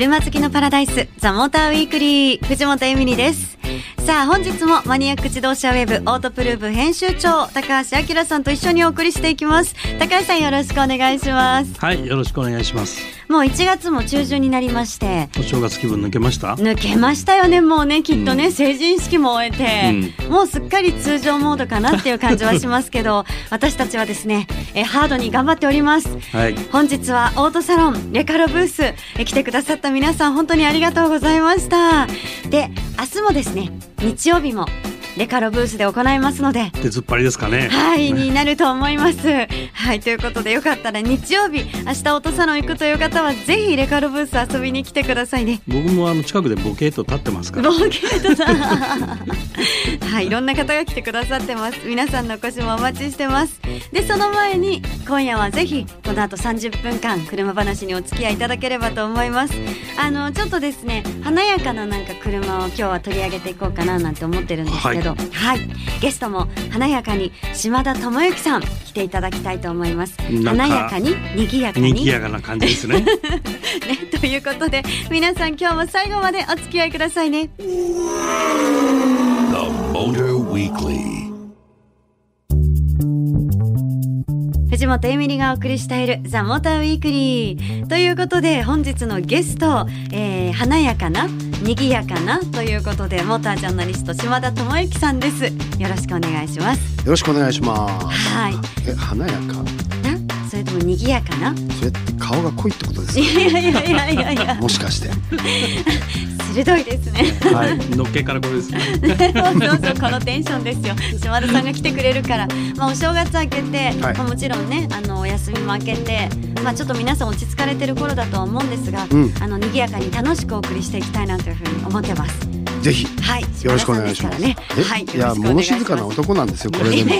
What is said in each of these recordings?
車好きのパラダイスザモーターウィークリー藤本恵美里です。さあ本日もマニアック自動車ウェブオートプルーブ編集長高橋明さんと一緒にお送りしていきます。高橋さんよろしくお願いします。はいよろしくお願いします。もう1月も中旬になりまして。お正月気分抜けました？抜けましたよねもうねきっとね、うん、成人式も終えて、うん、もうすっかり通常モードかなっていう感じはしますけど 私たちはですねえハードに頑張っております、はい、本日はオートサロンレカロブースえ来てくださった皆さん本当にありがとうございました。で明日もですね日曜日もレカロブースで行いますので。出ずっぱりですかね。はいになると思います。はいということでよかったら日曜日明日オトサロン行くという方はぜひレカロブース遊びに来てくださいね。僕もあの近くでボケート立ってますから。ボケートさんはいいろんな方が来てくださってます。皆さんのお越しもお待ちしてます。でその前に今夜はぜひこの後30分間車話にお付き合いいただければと思います。あのちょっとですね華やかななんか車を今日は取り上げていこうかななんて思ってるんですけど、はいど。はい。ゲストも華やかに島田智之さん来ていただきたいと思います。華やかに賑やかに。賑やかな感じですね。ねということで皆さん今日も最後までお付き合いくださいね。The Motor Weekly. 藤本エミリがお送りしているザ・モーターウィークリーということで本日のゲスト、えー、華やかな賑やかなということでモータージャーナリスト島田智之さんです。よろしくお願いします。よろしくお願いします。はい。え華やか。それとも賑やかな？それって顔が濃いってことですか？いやいやいやいやいや。もしかして鋭いですね。はい、のっけからこれですね。そうそうこのテンションですよ。島田さんが来てくれるから、まあお正月明けて、はい、まあもちろんねあのお休みも明けて、まあちょっと皆さん落ち着かれてる頃だとは思うんですが、うん、あの賑やかに楽しくお送りしていきたいなというふうに思ってます。ぜひ、はい、よろしくお願いします。ね、はい、いや物静かな男なんですよこれでも。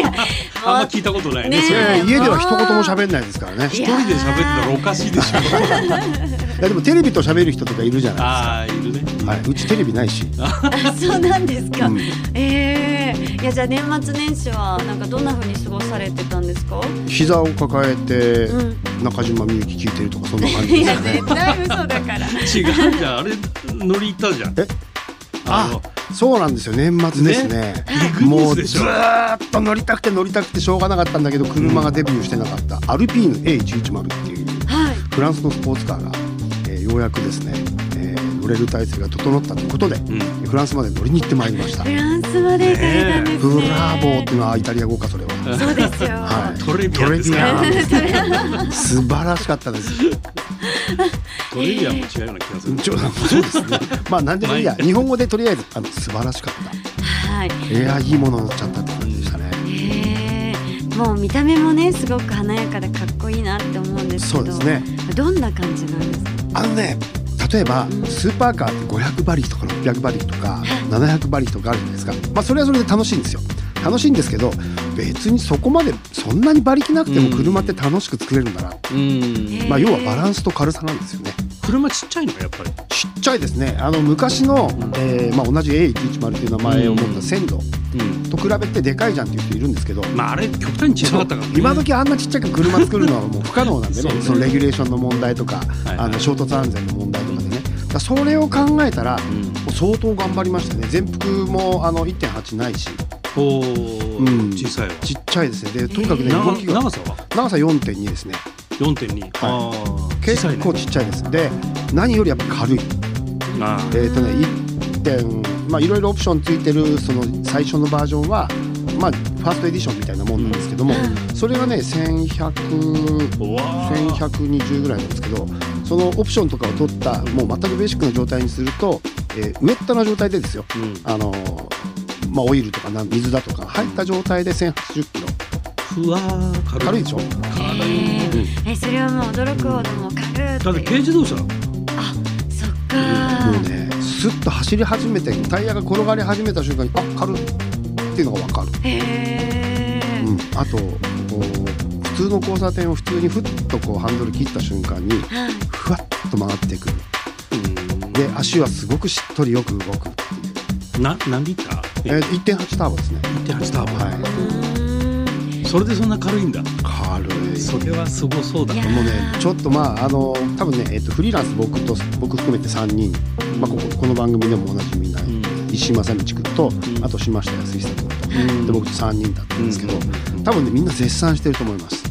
あんま聞いたことないね。ね家では一言も喋んないですからね。一人で喋ってたらおかしいでしょ。いやでもテレビと喋る人とかいるじゃないですか。ああいるね。はい、うちテレビないし。そうなんですか。うん、ええー、いやじゃあ年末年始はなんかどんな風に過ごされてたんですか？膝を抱えて、中島みゆき聞いてるとかそんな感じですね。絶対嘘だから。違うじゃんあれ乗り行ったじゃん。え？あそうなんですよ年末ですね、ね、もうずっと乗りたくて乗りたくてしょうがなかったんだけど車がデビューしてなかった、アルピーヌ A110 っていう、はい、フランスのスポーツカーが、えー、ようやくですね、れる体制が整ったということで、うん、フランスまで乗りに行ってまいりましたフランスまで行かれたんですねブラーボーっていうのはイタリア語かそれはそうですよ、はい、トレビア 素晴らしかったですトレビアンも違うような気がする。ちょそうですね。まあ何でもいいや。日本語でとりあえずあの素晴らしかった。はい。いやいいもの乗っちゃったって感じでしたね。へえ。もう見た目もねすごく華やかでかっこいいなって思うんですけど。そうですね。どんな感じなんですか？あのね。例えば、スーパーカーって500馬力とか600馬力とか700馬力とかあるじゃないですか、まあ、それはそれで楽しいんですよ。楽しいんですけど別にそこまでそんなに馬力なくても車って楽しく作れるんだな、うん、まあ、要はバランスと軽さなんですよね。車ちっちゃいのやっぱり。ちっちゃいですね。あの昔の、えーまあ、同じ A110 という名前を持った鮮度と比べてでかいじゃんっていう人いるんですけど、まあ、あれ極端に小さかったから、ね、今時あんなちっちゃく車作るのはもう不可能なんでね。そのレギュレーションの問題とか、はいはい、あの衝突安全の問題とかでねそれを考えたら、うん、相当頑張りましたね。全幅もあの1.8ないし。おうん、小さいちっちゃいですね。でとにかくね動きが長さは？長さ4.2ですね。4.2、はい、結構ちっちゃいです。で何よりやっぱ軽い。えっ、ー、とね1点まあいろいろオプションついてるその最初のバージョンはまあ、ファーストエディションみたいなもんなんですけども、うん、それがね11001120ぐらいなんですけどそのオプションとかを取ったもう全くベーシックな状態にすると、えー、ウエットな状態でですよ、うん、あのまあ、オイルとか水だとか入った状態で1080キロ。ふわ軽い。でしょ？軽い、うん、えそれはもう驚くほども軽いだって軽自動車。あそっか、もうねスッと走り始めてタイヤが転がり始めた瞬間にあ軽いっていうのが分かる。へえ、うん、あと普通の交差点を普通にふっとこうハンドル切った瞬間にふわっと回ってくる、うん、で足はすごくしっとりよく動く。っていうな何リッター？えー、1.8ターボですね。1.8ターボ。はい。それでそんな軽いんだ。軽い。それはすごそうだ。もうねちょっとまああの多分ね、えっと、フリーランス僕と僕含めて3人、まあ、こここの番組でもおなじみな、うん、石井正道君と、あと島下康久君と、で僕と3人だったんですけど、多分ねみんな絶賛してると思います。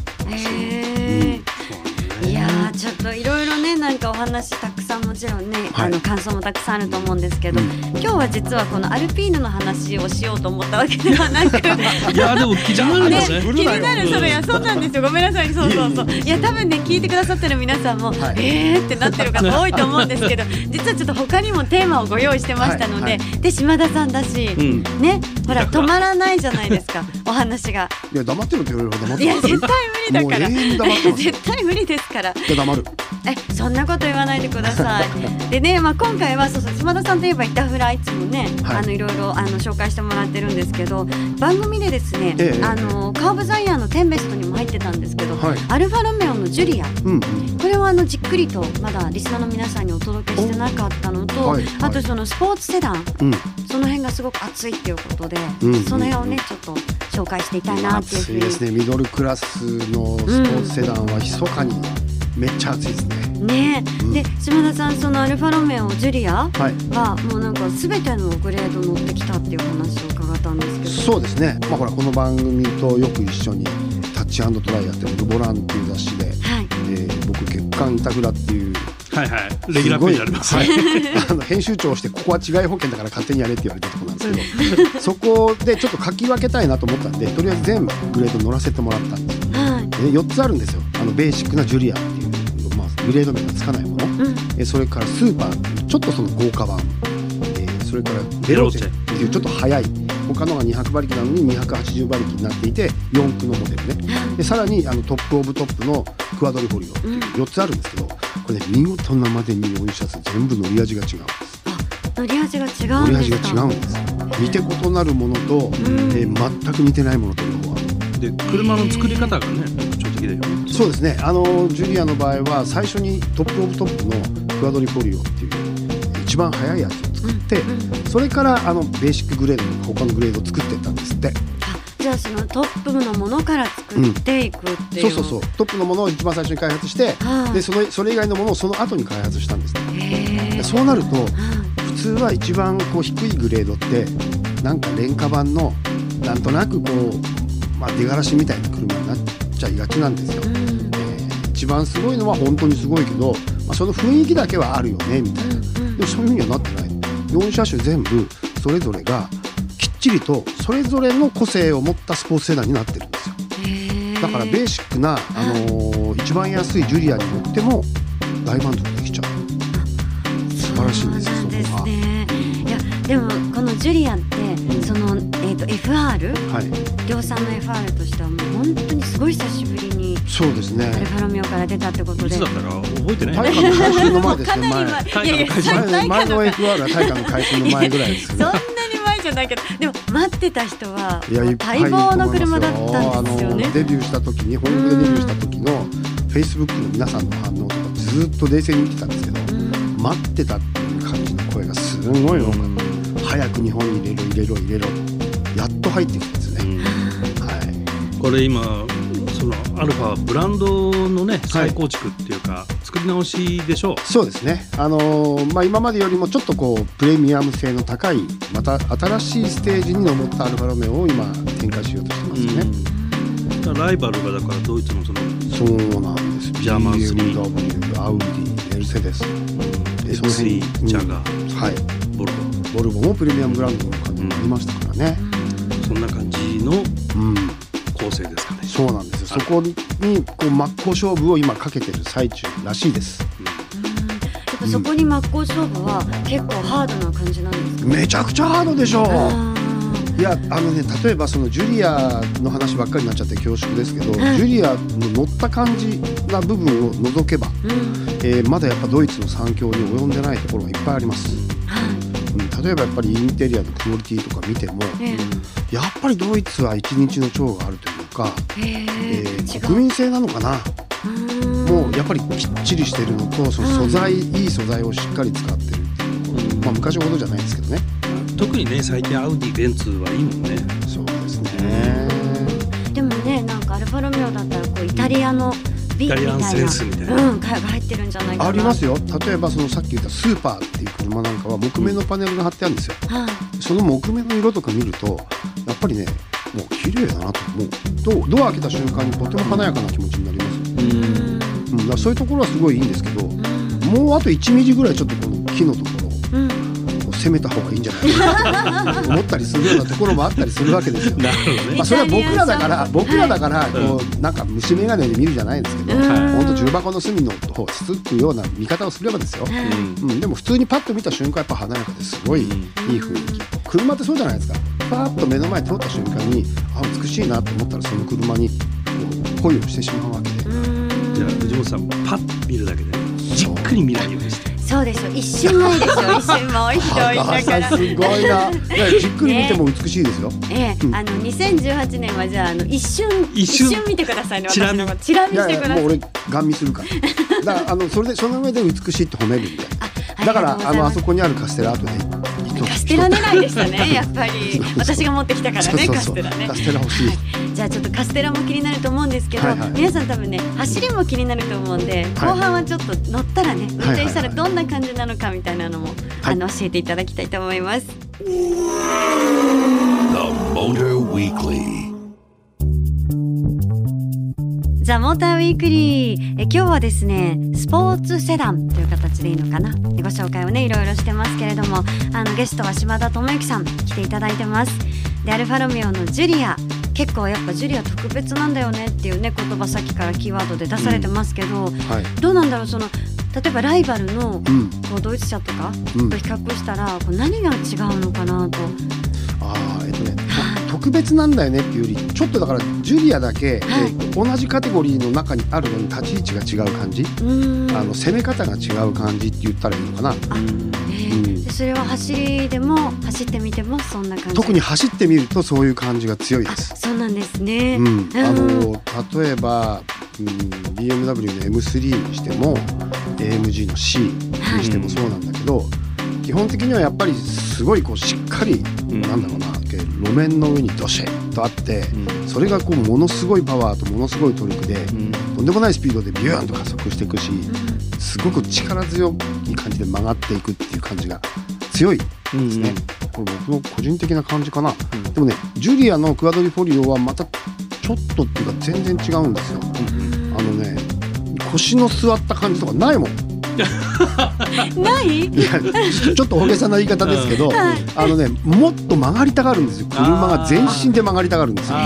かお話たくさんもちろんね、はい、あの感想もたくさんあると思うんですけど、うん、今日は実はこのアルピーヌの話をしようと思ったわけではなく いやでも気になるね。気になるそれいやそうなんですよ。ごめんなさい。そうそうそう。いや多分ね聞いてくださってる皆さんも、はい、えーってなってる方多いと思うんですけど 実はちょっと他にもテーマをご用意してましたので、はい。はい、で島田さんだし、うん、ねほら止まらないじゃないですかお話が。いや黙ってるって言われる黙っていや絶対無理だから。絶対無理ですから。黙る。えそんなこと言わないでください。でね、まあ、今回はそうそう島田さんといえば板フラいつもね、はい、あのいろいろあの紹介してもらってるんですけど番組でですね、ええ、あのカーブザイヤーのテンベストにも入ってたんですけど、はい、アルファロメオのジュリア、うん、これはあのじっくりとまだリスナーの皆さんにお届けしてなかったのと、はい、あとそのスポーツセダン、うん、その辺がすごく熱いっていうことで、うん、その辺をねちょっと紹介していたいなっていうふうに。ですね。ミドルクラスのスポーツセダンは密かに、めっちゃ暑いですね。ね、うん、で島田さんそのアルファロメオジュリアはもうなんかすべてのグレード乗ってきたっていう話を伺ったんですけど。そうですね、まあ、ほらこの番組とよく一緒にタッチトライやってるルボランっていう雑誌で、はい。えー、僕月刊グラっていうはいはい、レギュラーページあります、はい、あの編集長をしてここは治外法権だから勝手にやれって言われたところなんですけどそこでちょっと書き分けたいなと思ったんでとりあえず全部グレード乗らせてもらったんですよ、はい、で4つあるんですよ。あのベーシックなジュリアっていうグレード名がつかないもの、うん、えそれからスーパーちょっとその豪華版、えー、それからベロチェっていうちょっと速い。他のが200馬力なのに280馬力になっていて4駆のモデルね。でさらにあのトップオブトップのクワドリフォリオっていう4つあるんですけどこれね見事なまでに4車種全部乗り味が違うんです。乗り味が違うんです乗り味が違うんです。似て異なるものと、うん、えー、全く似てないものと両方ある。で車の作り方がね的だよね。そうですね。あのジュリアの場合は最初にトップオブトップのクアドリフォリオっていう一番速いやつを作って、うんうん、それからあのベーシックグレードの他のグレードを作っていったんですってじゃあそのトップのものから作っていくっていう、うん、そうそうそう。トップのものを一番最初に開発して、はあ、でそのそれ以外のものをその後に開発したんですね。そうなると、はあ、普通は一番こう低いグレードってなんか廉価版のなんとなくこう、まあ、出がらしみたいな車になってちゃいがちなんですよ、うん、えー、一番すごいのは本当にすごいけど、まあ、その雰囲気だけはあるよねみたいな、うんうん、でもそういうふうにはなってない。4車種全部それぞれがちりとそれぞれの個性を持ったスポーツセダンになってるんですよ。だからベーシックな、あのー、一番安いジュリアに乗っても大満足できちゃう。素晴らしいんですよそこが。いやでもこのジュリアってその、えーと、FR、はい、量産の FR としてはもう本当にすごい久しぶりにそうですね。アルファロメオから出たってことで。いつだったか覚えてない大化の改修の前ですよ前。いやいや前の FR は大化の改修の前ぐらいですそんないけどでも待ってた人は待望の車だったんですよね。デビューした時に本国でデビューした時のフェイスブックの皆さんの反応とかずっと冷静に見てたんですけど待ってたっていう感じの声がすごい多かった。早く日本に入れろ入れろ入れろ。やっと入ってきたんですね、はい、これ今そのアルファブランドのね再構築っていうか、はい、作り直しでしょう。そうですね。あのー、まあ今までよりもちょっとこうプレミアム性の高いまた新しいステージに登ったアルファロメオを今展開しようとしてますよね、ライバルがだからドイツのそのそうなんです。ジャーマン3 BMW アウディメルセデス、うん、XC ジャガー、はい。ボルボ。ボルボもプレミアムブランドの感じになりましたからね、そんな感じの構成ですかね、そうなんですそこにこう真っ向勝負を今かけてる最中らしいです、うん、そこに真っ向勝負は結構ハードな感じなんですか、めちゃくちゃハードでしょう。いやあのね例えばそのジュリアの話ばっかりになっちゃって恐縮ですけど、うん、ジュリアの乗った感じな部分を除けば、うん、えー、まだやっぱドイツの産業に及んでないところがいっぱいあります。例えばやっぱりインテリアのクオリティとか見ても、えー、やっぱりドイツは一日の長があるというか、えー、えー、国民性なのかな？もうやっぱりきっちりしてるのとその素材、いい素材をしっかり使ってるっていう、まあ、昔ほどじゃないですけどね。特にね最近アウディベンツはいいもんねそうですね。でもねなんかアルファロメオだったらこうイタリアのイタリアンセンスみたいな、うん、が入ってるんじゃないかありますよ。例えばそのさっき言ったスーパーっていう車なんかは木目のパネルが貼ってあるんですよ、うん、その木目の色とか見るとやっぱりねもう綺麗だなと。思うドドア開けた瞬間にとても華やかな気持ちになります。うん、うん、そういうところはすごいいいんですけど、うん、もうあと1ミリぐらいちょっとこの木のところ、うん攻めた方がいいんじゃない？かと思ったりするようなところもあったりするわけですよ。ね、まあそれは僕らだから僕らだからこうなんか虫眼鏡で見るじゃないですけど、本当重箱の隅の方をつつくような見方をすればですよ。うん、でも普通にパッと見た瞬間やっぱ華やかですごいいい雰囲気。車ってそうじゃないですか。パーッと目の前通った瞬間にあ美しいなと思ったらその車に恋をしてしまうわけで。じゃあ藤本さんパッと見るだけでじっくり見ないようにして。そうですよ。一瞬ないですよ。一瞬もう一人だから。すごいな。じっくり見ても美しいですよ、ね、ええ、あの2018年はじゃああの一瞬一瞬。見てくださいね私のこと。チラ見。してください。もう俺ガン見するから。だからあのそれでその上で美しいって褒めるみたいな。だからあのあそこにあるカステラ後でカステラ狙いでしたねやっぱり。私が持ってきたからねカステラね。カステラ欲しい、はい、じゃあちょっとカステラも気になると思うんですけど、はいはい、皆さん多分ね走りも気になると思うんで、後半はちょっと乗ったらね運転したらどんな感じなのかみたいなのも、あの教えていただきたいと思います。The Motor Weekly ザ・モーターウィークリー。え今日はですねスポーツセダンという形でいいのかな？ご紹介をねいろいろしてますけれどもあのゲストは島田智之さん来ていただいてます。でアルファロメオのジュリア。結構やっぱジュリア特別なんだよねっていうね言葉さっきからキーワードで出されてますけど、うん。はい、どうなんだろう？その例えばライバルのこうドイツ車とかと比較したらこう何が違うのかなと。あえっとね、特別なんだよねっていうよりちょっとだからジュリアだけ、はい、同じカテゴリーの中にあるのに立ち位置が違う感じ。あの攻め方が違う感じって言ったらいいのかな。それは走りでも走ってみてもそんな感じ。特に走ってみるとそういう感じが強いです。そうなんですね、うん、あの例えば、うん、BMW の M3 にしても AMG の C にしてもそうなんだけど、はい、基本的にはやっぱりすごいこうしっかり、うん、なんだろうな路面の上にドシェとあって、うん、それがこうものすごいパワーとものすごいトリックで、うん、とんでもないスピードでビューンと加速していくし、すごく力強い感じで曲がっていくっていう感じが強いですね、これ僕の個人的な感じかな、うん、でもねジュリアのクアドリフォリオはまたちょっとっていうか全然違うんですよ、あのね腰の座った感じとかないもん ない？いやちょっと大げさな言い方ですけど、はい、あのねもっと曲がりたがるんですよ。車が全身で曲がりたがるんですよ。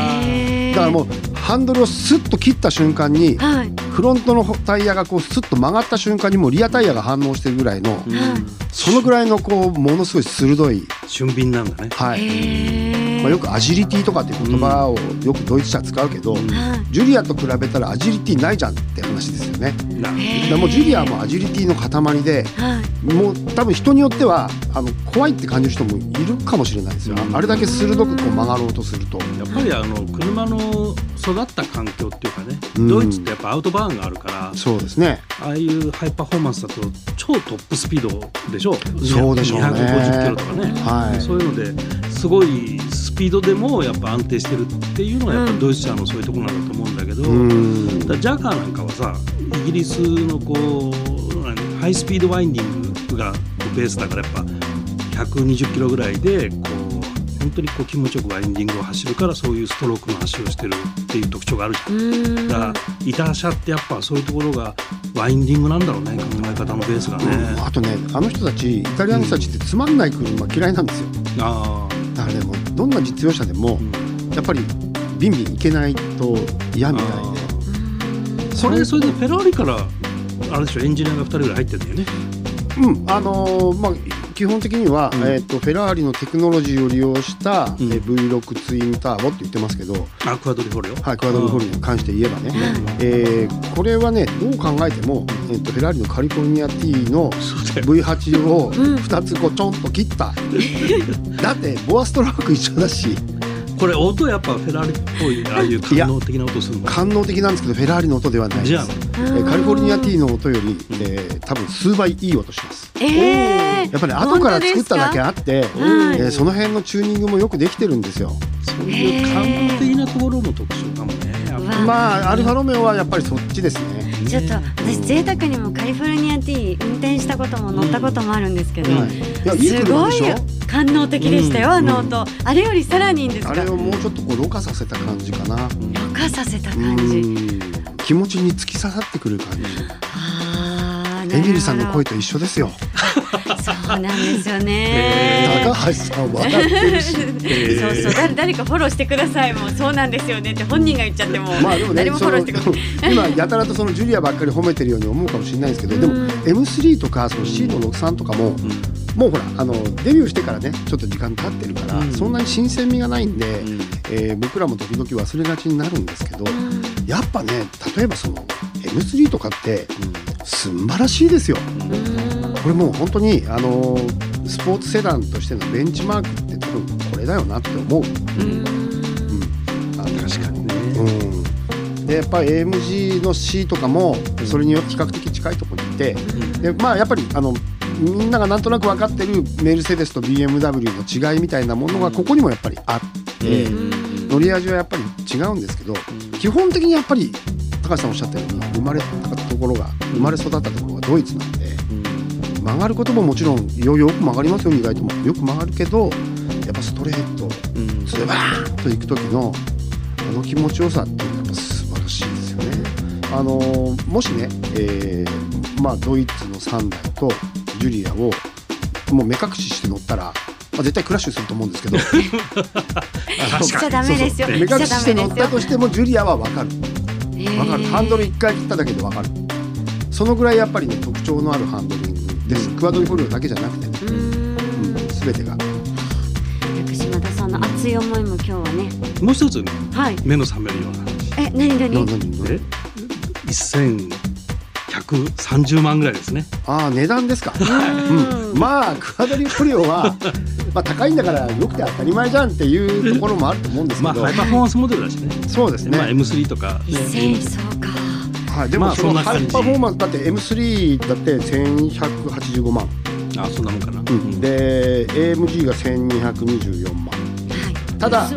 だからもうハンドルをスッと切った瞬間に、はい、フロントのタイヤがこうスッと曲がった瞬間にもうリアタイヤが反応してるぐらいの、うん、そのぐらいのこうものすごい鋭い俊敏なんだね。はい。まあ、よくアジリティとかっていう言葉をよくドイツ車使うけど、うん、ジュリアと比べたらアジリティないじゃんって話ですよね。でもジュリアもアジリティの塊で、もう多分人によってはあの怖いって感じる人もいるかもしれないですよ、あれだけ鋭くこう曲がろうとすると。やっぱりあの車の育った環境っていうかね、うん、ドイツってやっぱアウトバーンがあるからそうですね。ああいうハイパフォーマンスだと超トップスピードでしょ？そうでしょうね。250キロとかね、はい、そういうのですごいスピードでもやっぱ安定してるっていうのがやっぱドイツ車のそういうところなんだと思うんだけど、うん、だジャガーなんかはさイギリスのこうハイスピードワインディングがベースだからやっぱ120キロぐらいでこう本当にこう気持ちよくワインディングを走るからそういうストロークの走りをしてるっていう特徴があるじゃん。だから板車ってやっぱそういうところがワインディングなんだろうね考え方のベースがね、うん、あとねあの人たちイタリアの人たちってつまんない車嫌いなんですよ、うん、あだからねもうどんな実用車でも、やっぱりビンビンいけないと嫌みたいで。それそれでフェラーリからあれでしょエンジニアが2人ぐらい入ってるんだよね。うん。あのー、まあ基本的には、うん、えーと、フェラーリのテクノロジーを利用した、うん、え V6 ツインターボって言ってますけどあクアドリフォリオはいクアドリフォリオに関して言えばね、えー、これはねどう考えても、えーと、フェラーリのカリフォルニア T の V8 を2つこうちょんと切った。だってボアストラック一緒だしこれ音やっぱフェラーリっぽいああいう官能的な音するの？官能的なんですけどフェラーリの音ではないですカリフォルニア T の音より、えー、多分数倍いい音します、えー、やっぱり、ね、後から作っただけあって、えー、その辺のチューニングもよくできてるんですよ。そういう感動的なところも特徴かもねまあアルファロメオはやっぱりそっちですね。ちょっと私贅沢にもカリフォルニアティー運転したことも乗ったこともあるんですけど、はい、すごい官能的でしたよ、あの音、あれよりさらにいいんですあれをもうちょっとこうろ過させた感じかな。ろ過させた感じ。気持ちに突き刺さってくる感じ。エミリさんの声と一緒ですよ。そうなんですよね。高橋さん笑ってるし。そうそう誰誰かフォローしてください。もうそうなんですよねって本人が言っちゃっても。まあでもね誰もフォローしてくれ今やたらとそのジュリアばっかり褒めてるように思うかもしれないですけど、でも M3 とかその C の63とかも。もうほらあのデビューしてからねちょっと時間経ってるから、そんなに新鮮味がないんで、え僕らも時々忘れがちになるんですけど、やっぱね例えばその M3 とかって素晴らしいですよ。これもう本当にあのスポーツセダンとしてのベンチマークって多分これだよなって思う。うん、あ確かにね。うん、でやっぱり AMG の C とかもそれに比較的近いところにいて、でまあやっぱりあのみんながなんとなく分かってるメルセデスと BMW の違いみたいなものがここにもやっぱりあって、乗り味はやっぱり違うんですけど、基本的にやっぱり高橋さんおっしゃったように生まれたところが生まれ育ったところがドイツなんで、うん、曲がることももちろんよよく曲がりますよ意外ともよく曲がるけどやっぱストレート、うん、ズバーンといく時のあの気持ちよさっていうのはやっぱ素晴らしいですよね。あのもしね、えーまあ、ドイツの3台とジュリアをもう目隠しして乗ったらまあ、絶対クラッシュすると思うんですけど。目隠しして乗ったとしてもジュリアは分かる。分かる。ハンドル1回切っただけで分かる。そのぐらいやっぱりね特徴のあるハンドリングです、クワドリフォリオだけじゃなくてね、うん、全てが。田さんの熱い思いも今日はね。もう一つ、ね、はい、目の覚めるような話。え何何？え？1130万ぐらいですね。ああ値段ですか、うん、まあクワドリフォリオは まあ高いんだからよくて当たり前じゃんっていうところもあると思うんですけど、まあハイパフォーマンスモデルだしね。そうですね、まあ、M3 とか、ね、そうか。はい、でもそのハイパフォーマンスだって M3 だって1185万。あそんなもんかな、うん、で AMG が1224万、はい、ただ、はい、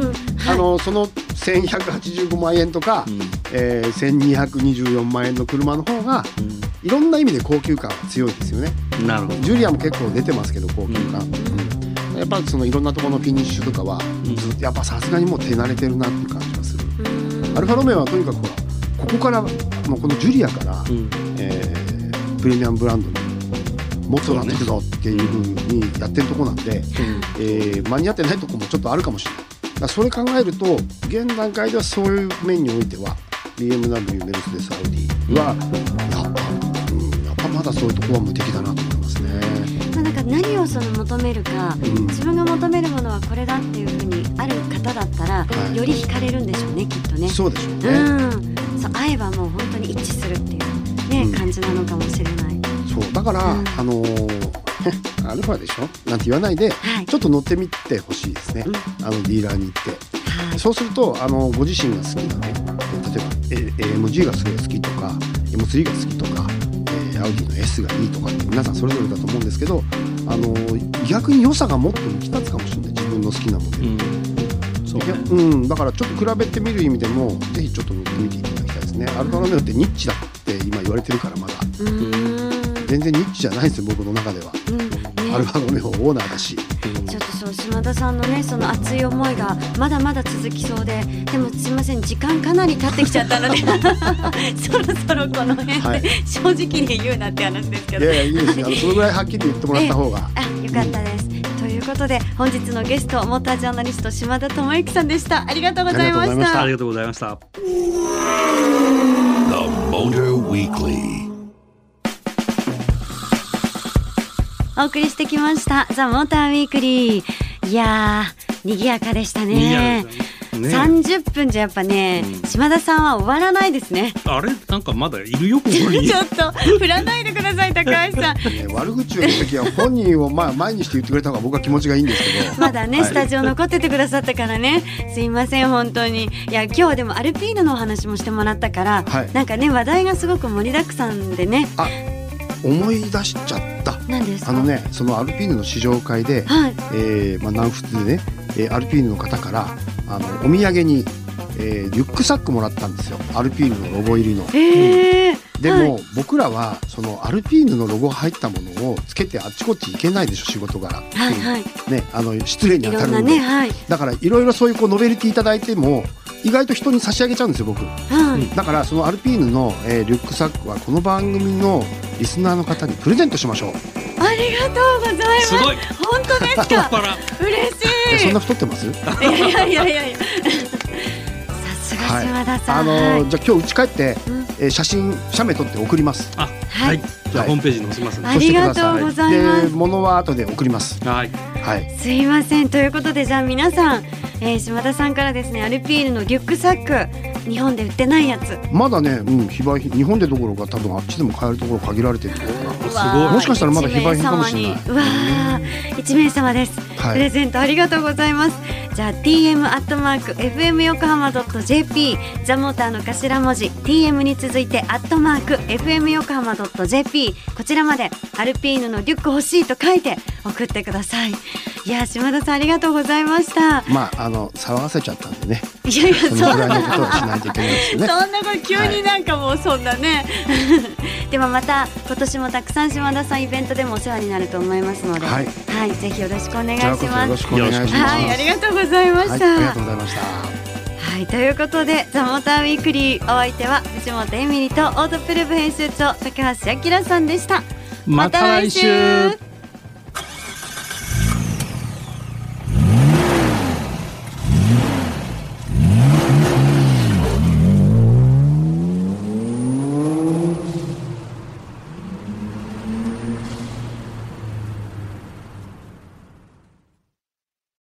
あのその1185万円とか、うん、えー、1224万円の車の方が、うん、いろんな意味で高級感強いですよね。なるほど。ジュリアも結構出てますけど高級感、うん、やっぱそのいろんなところのフィニッシュとかは、ずっとやっぱさすがにもう手慣れてるなっていう感じがする、アルファロメオはとにかくほらここからもうこのジュリアから、うん、えー、プレミアムブランドにもっとなっていくぞっていうふうにやってるとこなんで、うん、えー、間に合ってないとこもちょっとあるかもしれない。だそれ考えると現段階ではそういう面においては BMW メルセデスアウディは、やっぱ、うん、やっぱまだそういうとこは無敵だなと思いますね。まあ、なんか何をその求めるか、うん、自分が求めるものはこれだっていうふうにある方だったら、はい、より惹かれるんでしょうねきっとね。そうでしょうね。うん。そう合えばもう本当に一致するっていうね、うん、感じなのかもしれない。そうだから、うん、あのー、アルファでしょ？なんて言わないで、はい、ちょっと乗ってみてほしいですね、うん、あのディーラーに行って、はい、そうするとあのご自身が好きなね例えば AMG がすごい好きとか M3 が好きとか、えー、アウディの S がいいとかって皆さんそれぞれだと思うんですけどあの逆に良さがもっと浮き立つかもしれない。自分の好きなモデル、うん。そうね、うん、だからちょっと比べてみる意味でもぜひちょっと乗ってみていただきたいですね。アルファロメオってニッチだって今言われてるからまだ。全然ニッチじゃないですよ僕の中では、うん。ね、アルファロメオオーナーだし、田さんのねその熱い思いがまだまだ続きそうででもすいません時間かなり経ってきちゃったので そろそろこの辺で、はい、正直に言うなって話ですけど。いやいやいいですよ。あの そのぐらいはっきり言ってもらった方が、あよかったです、ということで本日のゲストモータージャーナリスト島田智之さんでした。ありがとうございました。ありがとうございました。お送りしてきました。ザ・モーターウィークリーいやー賑やかでしたね。ね、30分じゃやっぱね、うん、島田さんは終わらないですね。あれ？なんかまだいるよここに。ちょっと振らないでください高橋さん、ね、悪口を言う時は本人をまあ前にして言ってくれた方が僕は気持ちがいいんですけど。まだね、はい、スタジオ残っててくださったからね。すいません本当に。いや今日はでもアルピーノのお話もしてもらったから、はい、なんかね話題がすごく盛りだくさんでね。あ思い出しちゃった。あのねそのアルピーヌの試乗会で、はい、えー、まあ、南仏でね、えー、アルピーヌの方からあのお土産に、えー、リュックサックもらったんですよ。アルピーヌのロゴ入りの。えー。でも、はい、僕らはそのアルピーヌのロゴが入ったものをつけてあっちこっち行けないでしょ仕事柄、はいはい、ね、あの失礼に当たるので、ねはい、だからいろいろそういうこうノベルティ頂いても意外と人に差し上げちゃうんですよ僕、はい、だからそのアルピーヌの、えー、リュックサックはこの番組のリスナーの方にプレゼントしましょう。ありがとうございます。本当ですか？嬉しい。そんな太ってます？いやいやいやいや。いやはい、島田さん、あのーはい、じゃあ今日家帰って、うん、えー、写真写メ撮って送ります。あ、はい。じゃあホームページに載せますありがとうございます。で物は後で送ります。はい。はい。すいません。ということでじゃあ皆さん、えー、島田さんからですねアルピールのリュックサック日本で売ってないやつ。まだね、うん非売品日本でどころか多分あっちでも買えるところ限られてるすごい。もしかしたらまだ非売品かもしれない。うわ一名様です、はい。プレゼントありがとうございます。じゃあ TM アットマーク FM 横浜 .jp ザモーターの頭文字 TM に続いてアットマーク FM 横浜 .jp こちらまでアルピーヌのリュック欲しいと書いて送ってください。いや島田さんありがとうございました。まああの騒がせちゃったんでねいやいやそんなことはしないといけないですね。そんなこと急になんかもうそんなね、はい、でもまた今年もたくさん島田さんイベントでもお世話になると思いますので。はい、はい、ぜひよろしくお願いします。よろしくお願いします。はいありがとうございました、はい、ありがとうございました。はいということで「ザ・モーターウィークリーお相手は藤本エミリとオートプルーブ編集長高橋明さんでした。また来週